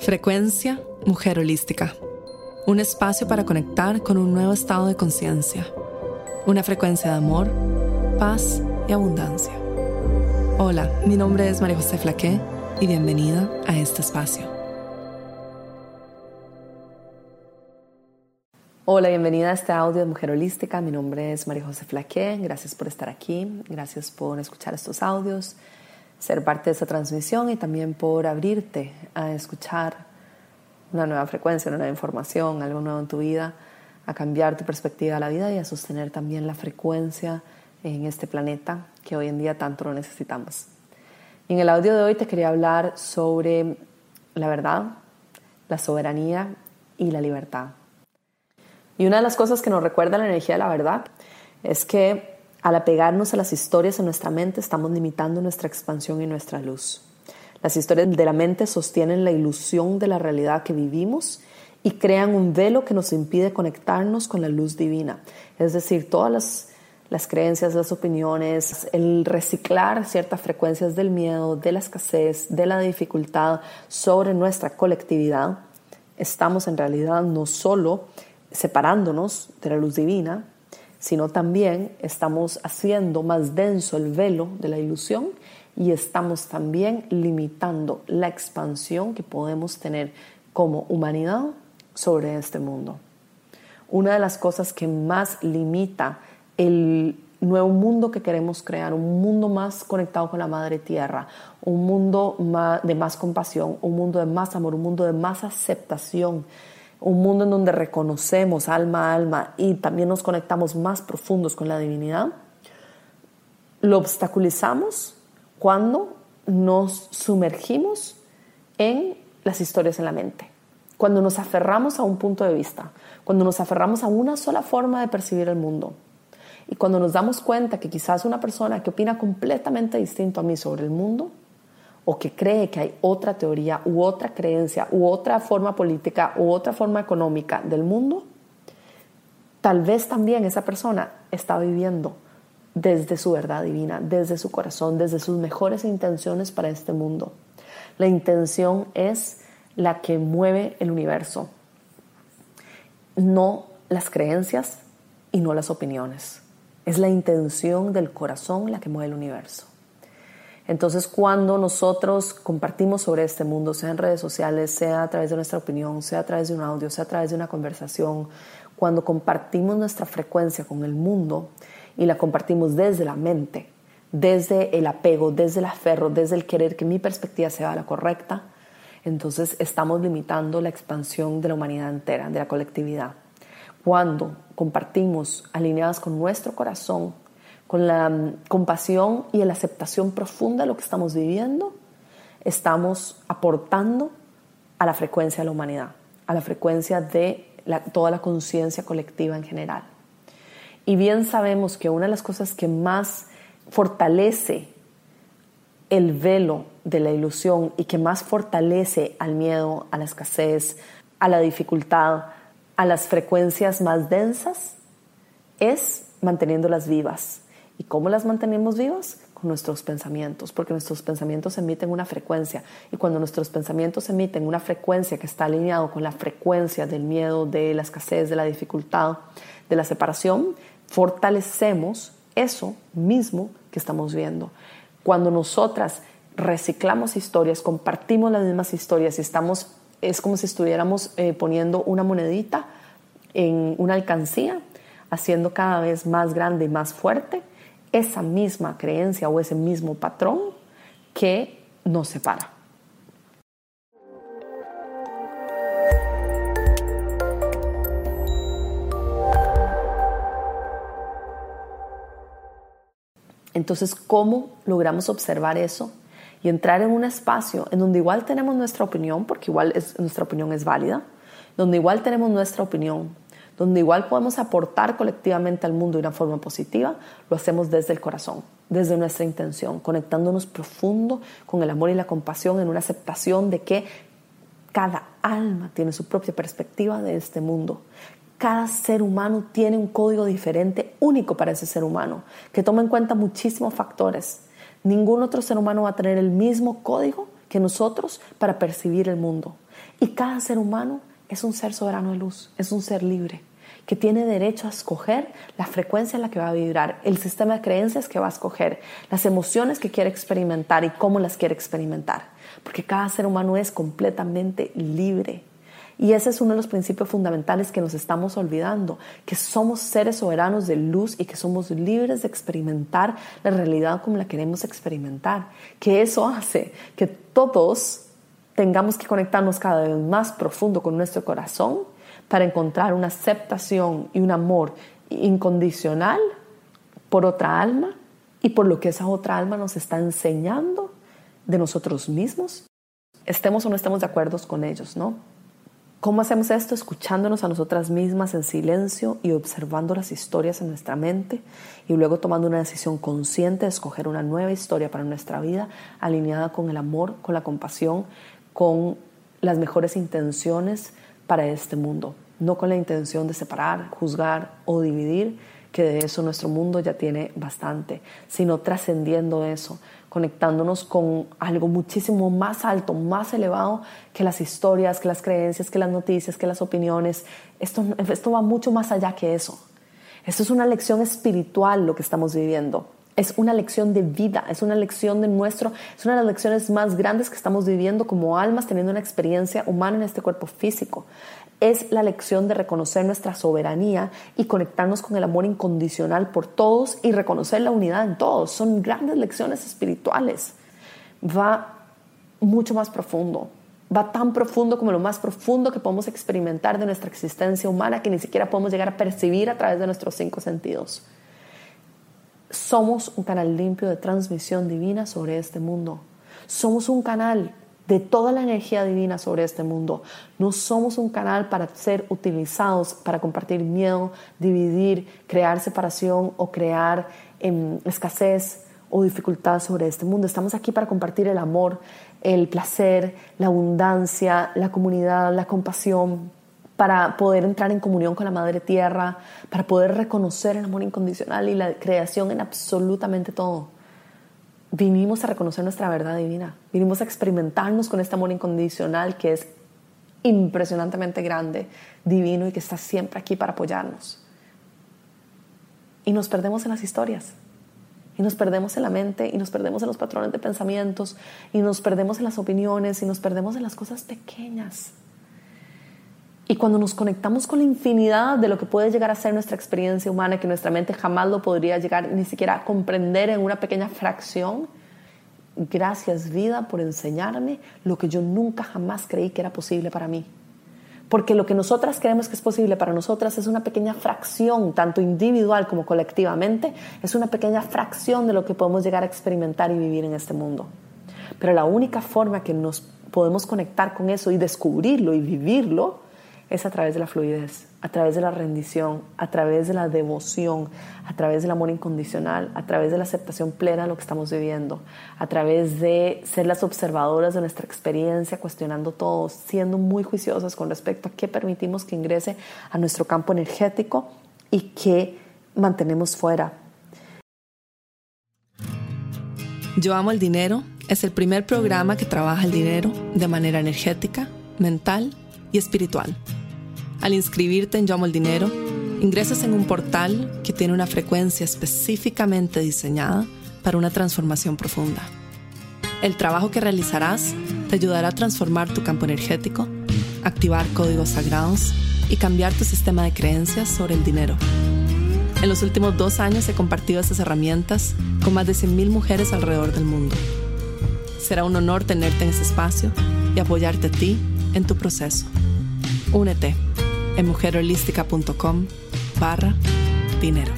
Frecuencia Mujer Holística. Un espacio para conectar con un nuevo estado de conciencia. Una frecuencia de amor, paz y abundancia. Hola, mi nombre es María José Flaqué y bienvenida a este espacio. Hola, bienvenida a este audio de Mujer Holística. Mi nombre es María José Flaqué. Gracias por estar aquí. Gracias por escuchar estos audios ser parte de esa transmisión y también por abrirte a escuchar una nueva frecuencia, una nueva información, algo nuevo en tu vida, a cambiar tu perspectiva de la vida y a sostener también la frecuencia en este planeta que hoy en día tanto lo necesitamos. en el audio de hoy te quería hablar sobre la verdad, la soberanía y la libertad. Y una de las cosas que nos recuerda la energía de la verdad es que al apegarnos a las historias en nuestra mente, estamos limitando nuestra expansión y nuestra luz. Las historias de la mente sostienen la ilusión de la realidad que vivimos y crean un velo que nos impide conectarnos con la luz divina. Es decir, todas las, creencias, las opiniones, el reciclar ciertas frecuencias del miedo, de la escasez, de la dificultad sobre nuestra colectividad, estamos en realidad no solo separándonos de la luz divina, sino también estamos haciendo más denso el velo de la ilusión y estamos también limitando la expansión que podemos tener como humanidad sobre este mundo. Una de las cosas que más limita el nuevo mundo que queremos crear, un mundo más conectado con la madre tierra, un mundo de más compasión, un mundo de más amor, un mundo de más aceptación, un mundo en donde reconocemos alma a alma y también nos conectamos más profundos con la divinidad, lo obstaculizamos cuando nos sumergimos en las historias en la mente, cuando nos aferramos a un punto de vista, cuando nos aferramos a una sola forma de percibir el mundo. Y cuando nos damos cuenta que quizás una persona que opina completamente distinto a mí sobre el mundo o que cree que hay otra teoría u otra creencia u otra forma política u otra forma económica del mundo, tal vez también esa persona está viviendo desde su verdad divina, desde su corazón, desde sus mejores intenciones para este mundo. La intención es la que mueve el universo, no las creencias y no las opiniones. Es la intención del corazón la que mueve el universo. Entonces, cuando nosotros compartimos sobre este mundo, sea en redes sociales, sea a través de nuestra opinión, sea a través de un audio, sea a través de una conversación, cuando compartimos nuestra frecuencia con el mundo y la compartimos desde la mente, desde el apego, desde el aferro, desde el querer que mi perspectiva sea la correcta, entonces estamos limitando la expansión de la humanidad entera, de la colectividad. Cuando compartimos alineadas con nuestro corazón, con la mm, compasión y la aceptación profunda de lo que estamos viviendo, estamos aportando a la frecuencia de la humanidad, a la frecuencia de toda la conciencia colectiva en general. Y bien sabemos que una de las cosas que más fortalece el velo de la ilusión y que más fortalece al miedo, a la escasez, a la dificultad, a las frecuencias más densas, es manteniéndolas vivas, ¿Y cómo las mantenemos vivas? Con nuestros pensamientos, porque nuestros pensamientos emiten una frecuencia. Y cuando nuestros pensamientos emiten una frecuencia que está alineado con la frecuencia del miedo, de la escasez, de la dificultad, de la separación, fortalecemos eso mismo que estamos viendo. Cuando nosotras reciclamos historias, compartimos las mismas historias y estamos, es como si estuviéramos eh, poniendo una monedita en una alcancía, haciendo cada vez más grande y más fuerte esa misma creencia o ese mismo patrón que nos separa. Entonces, ¿cómo logramos observar eso y entrar en un espacio en donde igual tenemos nuestra opinión, porque igual nuestra opinión es válida, donde igual tenemos nuestra opinión, donde igual podemos aportar colectivamente al mundo de una forma positiva, lo hacemos desde el corazón, desde nuestra intención, conectándonos profundo con el amor y la compasión en una aceptación de que cada alma tiene su propia perspectiva de este mundo. Cada ser humano tiene un código diferente, único para ese ser humano, que toma en cuenta muchísimos factores. Ningún otro ser humano va a tener el mismo código que nosotros para percibir el mundo. Y cada ser humano es un ser soberano de luz, es un ser libre que tiene derecho a escoger la frecuencia en la que va a vibrar, el sistema de creencias que va a escoger, las emociones que quiere experimentar y cómo las quiere experimentar. Porque cada ser humano es completamente libre. Y ese es uno de los principios fundamentales que nos estamos olvidando, que somos seres soberanos de luz y que somos libres de experimentar la realidad como la queremos experimentar. Que eso hace que todos tengamos que conectarnos cada vez más profundo con nuestro corazón para encontrar una aceptación y un amor incondicional por otra alma y por lo que esa otra alma nos está enseñando de nosotros mismos, estemos o no estemos de acuerdo con ellos, ¿no? ¿Cómo hacemos esto? Escuchándonos a nosotras mismas en silencio y observando las historias en nuestra mente y luego tomando una decisión consciente de escoger una nueva historia para nuestra vida alineada con el amor, con la compasión, con las mejores intenciones para este mundo, no con la intención de separar, juzgar o dividir, que de eso nuestro mundo ya tiene bastante, sino trascendiendo eso, conectándonos con algo muchísimo más alto, más elevado que las historias, que las creencias, que las noticias, que las opiniones. Esto, va mucho más allá que eso. Esto es una lección espiritual lo que estamos viviendo es una lección de vida, es una lección de nuestro, es una de las lecciones más grandes que estamos viviendo como almas, teniendo una experiencia humana en este cuerpo físico. Es la lección de reconocer nuestra soberanía y conectarnos con el amor incondicional por todos y reconocer la unidad en todos. Son grandes lecciones espirituales. Va mucho más profundo. Va tan profundo como lo más profundo que podemos experimentar de nuestra existencia humana que ni siquiera podemos llegar a percibir a través de nuestros cinco sentidos. Somos un canal limpio de transmisión divina sobre este mundo. Somos un canal de toda la energía divina sobre este mundo. No somos un canal para ser utilizados para compartir miedo, dividir, crear separación o crear em, escasez o dificultad sobre este mundo. Estamos aquí para compartir el amor, el placer, la abundancia, la comunidad, la compasión, para poder entrar en comunión con la Madre Tierra, para poder reconocer el amor incondicional y la creación en absolutamente todo. Vinimos a reconocer nuestra verdad divina, vinimos a experimentarnos con este amor incondicional que es impresionantemente grande, divino y que está siempre aquí para apoyarnos. Y nos perdemos en las historias, y nos perdemos en la mente, y nos perdemos en los patrones de pensamientos, y nos perdemos en las opiniones, y nos perdemos en las cosas pequeñas y cuando nos conectamos con la infinidad de lo que puede llegar a ser nuestra experiencia humana, que nuestra mente jamás lo podría llegar ni siquiera a comprender en una pequeña fracción, gracias vida por enseñarme lo que yo nunca jamás creí que era posible para mí. Porque lo que nosotras creemos que es posible para nosotras es una pequeña fracción, tanto individual como colectivamente, es una pequeña fracción de lo que podemos llegar a experimentar y vivir en este mundo. Pero la única forma que nos podemos conectar con eso y descubrirlo y vivirlo es a través de la fluidez, a través de la rendición, a través de la devoción, a través del amor incondicional, a través de la aceptación plena de lo que estamos viviendo, a través de ser las observadoras de nuestra experiencia, cuestionando todo, siendo muy juiciosas con respecto a qué permitimos que ingrese a nuestro campo energético y qué mantenemos fuera. Yo amo el dinero es el primer programa que trabaja el dinero de manera energética, mental y espiritual al inscribirte en Yo Amo el Dinero, ingresas en un portal que tiene una frecuencia específicamente diseñada para una transformación profunda. El trabajo que realizarás te ayudará a transformar tu campo energético, activar códigos sagrados y cambiar tu sistema de creencias sobre el dinero. En los últimos dos años he compartido estas herramientas con más de 100.000 mujeres alrededor del mundo. Será un honor tenerte en este espacio y apoyarte a ti en tu proceso. Únete en mujerholística.com barra dinero.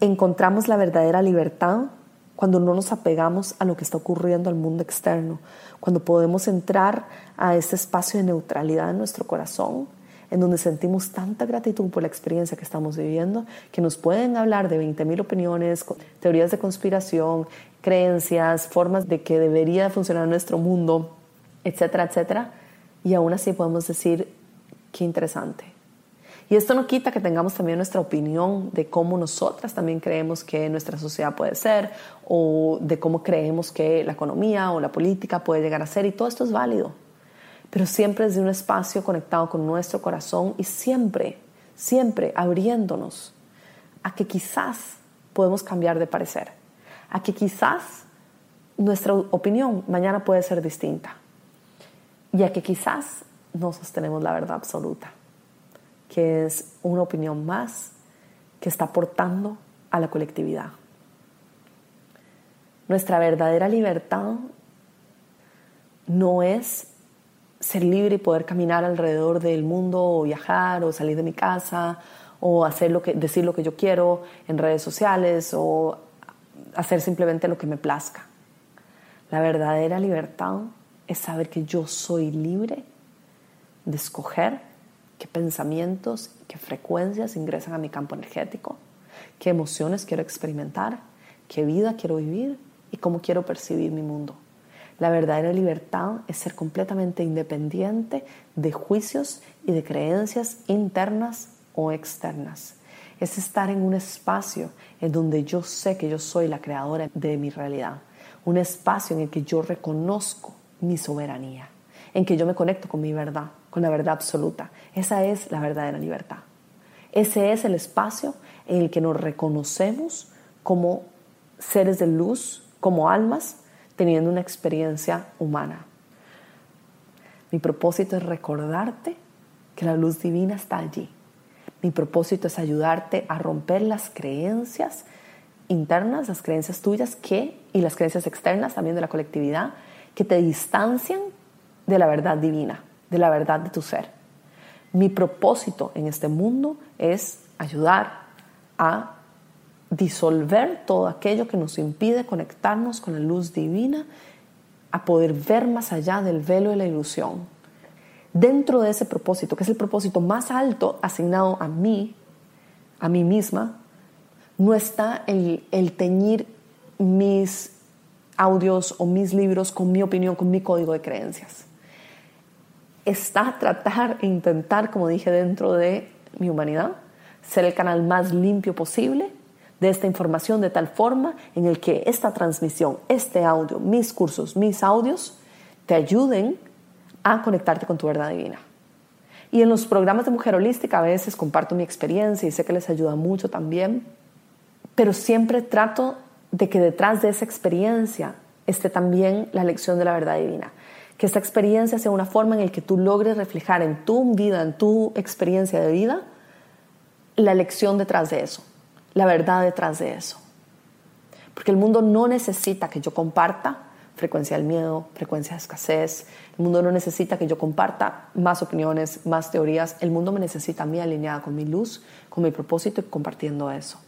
Encontramos la verdadera libertad cuando no nos apegamos a lo que está ocurriendo al mundo externo, cuando podemos entrar a este espacio de neutralidad en nuestro corazón, en donde sentimos tanta gratitud por la experiencia que estamos viviendo, que nos pueden hablar de 20.000 opiniones, teorías de conspiración, creencias, formas de que debería funcionar nuestro mundo, etcétera, etcétera. Y aún así podemos decir, qué interesante. Y esto no quita que tengamos también nuestra opinión de cómo nosotras también creemos que nuestra sociedad puede ser o de cómo creemos que la economía o la política puede llegar a ser y todo esto es válido. Pero siempre desde un espacio conectado con nuestro corazón y siempre, siempre abriéndonos a que quizás podemos cambiar de parecer, a que quizás nuestra opinión mañana puede ser distinta y a que quizás no sostenemos la verdad absoluta que es una opinión más que está aportando a la colectividad. Nuestra verdadera libertad no es ser libre y poder caminar alrededor del mundo o viajar o salir de mi casa o hacer lo que, decir lo que yo quiero en redes sociales o hacer simplemente lo que me plazca. La verdadera libertad es saber que yo soy libre de escoger qué pensamientos, qué frecuencias ingresan a mi campo energético, qué emociones quiero experimentar, qué vida quiero vivir y cómo quiero percibir mi mundo. La verdadera libertad es ser completamente independiente de juicios y de creencias internas o externas. Es estar en un espacio en donde yo sé que yo soy la creadora de mi realidad. Un espacio en el que yo reconozco mi soberanía, en que yo me conecto con mi verdad, con la verdad absoluta. Esa es la verdadera libertad. Ese es el espacio en el que nos reconocemos como seres de luz, como almas, teniendo una experiencia humana. Mi propósito es recordarte que la luz divina está allí. Mi propósito es ayudarte a romper las creencias internas, las creencias tuyas que, y las creencias externas también de la colectividad, que te distancian de la verdad divina de la verdad de tu ser. Mi propósito en este mundo es ayudar a disolver todo aquello que nos impide conectarnos con la luz divina, a poder ver más allá del velo de la ilusión. Dentro de ese propósito, que es el propósito más alto asignado a mí, a mí misma, no está el, teñir mis audios o mis libros con mi opinión, con mi código de creencias. Está tratar e intentar, como dije, dentro de mi humanidad, ser el canal más limpio posible de esta información de tal forma en el que esta transmisión, este audio, mis cursos, mis audios, te ayuden a conectarte con tu verdad divina. Y en los programas de Mujer Holística a veces comparto mi experiencia y sé que les ayuda mucho también, pero siempre trato de que detrás de esa experiencia esté también la lección de la verdad divina que esta experiencia sea una forma en la que tú logres reflejar en tu vida, en tu experiencia de vida, la lección detrás de eso, la verdad detrás de eso. Porque el mundo no necesita que yo comparta frecuencia del miedo, frecuencia de escasez. El mundo no necesita que yo comparta más opiniones, más teorías. El mundo me necesita a mí alineada con mi luz, con mi propósito y compartiendo eso.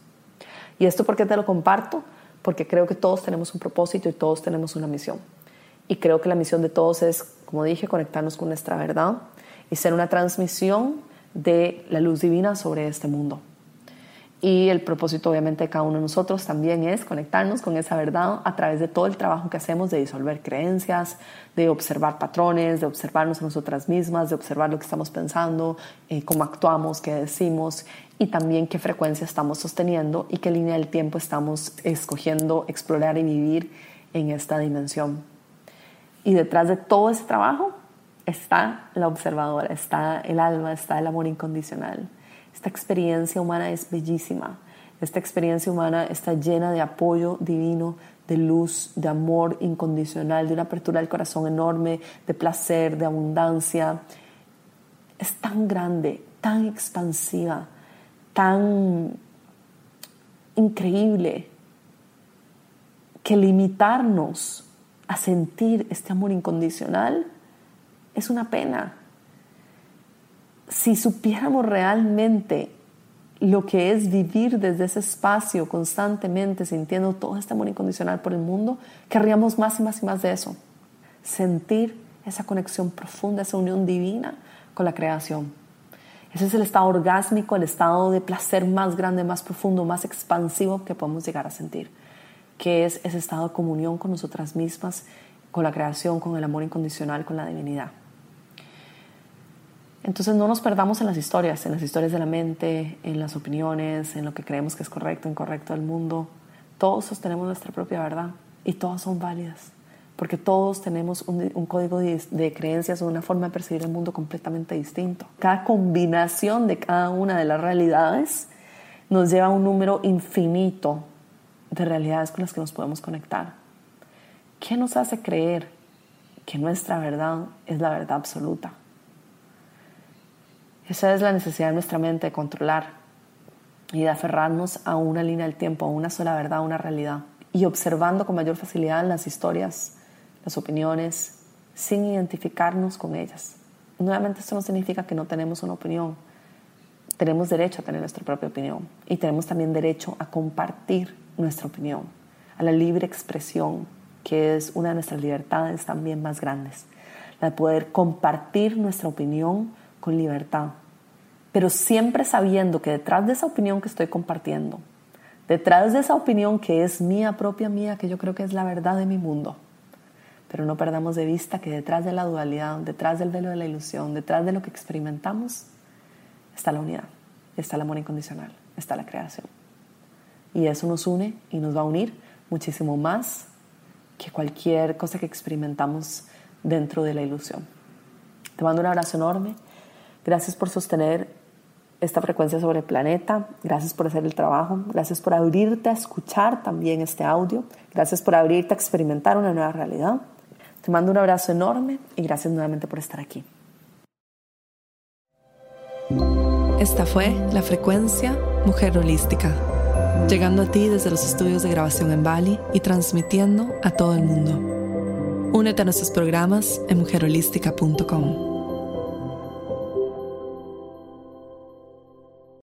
¿Y esto por qué te lo comparto? Porque creo que todos tenemos un propósito y todos tenemos una misión. Y creo que la misión de todos es, como dije, conectarnos con nuestra verdad y ser una transmisión de la luz divina sobre este mundo. Y el propósito obviamente de cada uno de nosotros también es conectarnos con esa verdad a través de todo el trabajo que hacemos de disolver creencias, de observar patrones, de observarnos a nosotras mismas, de observar lo que estamos pensando, eh, cómo actuamos, qué decimos y también qué frecuencia estamos sosteniendo y qué línea del tiempo estamos escogiendo explorar y vivir en esta dimensión. Y detrás de todo ese trabajo está la observadora, está el alma, está el amor incondicional. Esta experiencia humana es bellísima. Esta experiencia humana está llena de apoyo divino, de luz, de amor incondicional, de una apertura del corazón enorme, de placer, de abundancia. Es tan grande, tan expansiva, tan increíble que limitarnos a sentir este amor incondicional, es una pena. Si supiéramos realmente lo que es vivir desde ese espacio constantemente sintiendo todo este amor incondicional por el mundo, querríamos más y más y más de eso. Sentir esa conexión profunda, esa unión divina con la creación. Ese es el estado orgásmico, el estado de placer más grande, más profundo, más expansivo que podemos llegar a sentir que es ese estado de comunión con nosotras mismas, con la creación, con el amor incondicional, con la divinidad. Entonces no nos perdamos en las historias, en las historias de la mente, en las opiniones, en lo que creemos que es correcto, incorrecto del mundo. Todos sostenemos nuestra propia verdad y todas son válidas, porque todos tenemos un, código de, de creencias o una forma de percibir el mundo completamente distinto. Cada combinación de cada una de las realidades nos lleva a un número infinito de realidades con las que nos podemos conectar. ¿Qué nos hace creer que nuestra verdad es la verdad absoluta? Esa es la necesidad de nuestra mente de controlar y de aferrarnos a una línea del tiempo, a una sola verdad, a una realidad. Y observando con mayor facilidad las historias, las opiniones, sin identificarnos con ellas. Nuevamente esto no significa que no tenemos una opinión. Tenemos derecho a tener nuestra propia opinión y tenemos también derecho a compartir nuestra opinión, a la libre expresión, que es una de nuestras libertades también más grandes, la de poder compartir nuestra opinión con libertad, pero siempre sabiendo que detrás de esa opinión que estoy compartiendo, detrás de esa opinión que es mía propia mía, que yo creo que es la verdad de mi mundo, pero no perdamos de vista que detrás de la dualidad, detrás del velo de la ilusión, detrás de lo que experimentamos, está la unidad, está el amor incondicional, está la creación. Y eso nos une y nos va a unir muchísimo más que cualquier cosa que experimentamos dentro de la ilusión. Te mando un abrazo enorme. Gracias por sostener esta frecuencia sobre el planeta. Gracias por hacer el trabajo. Gracias por abrirte a escuchar también este audio. Gracias por abrirte a experimentar una nueva realidad. Te mando un abrazo enorme y gracias nuevamente por estar aquí. Esta fue la frecuencia Mujer Holística, llegando a ti desde los estudios de grabación en Bali y transmitiendo a todo el mundo. Únete a nuestros programas en mujerholística.com.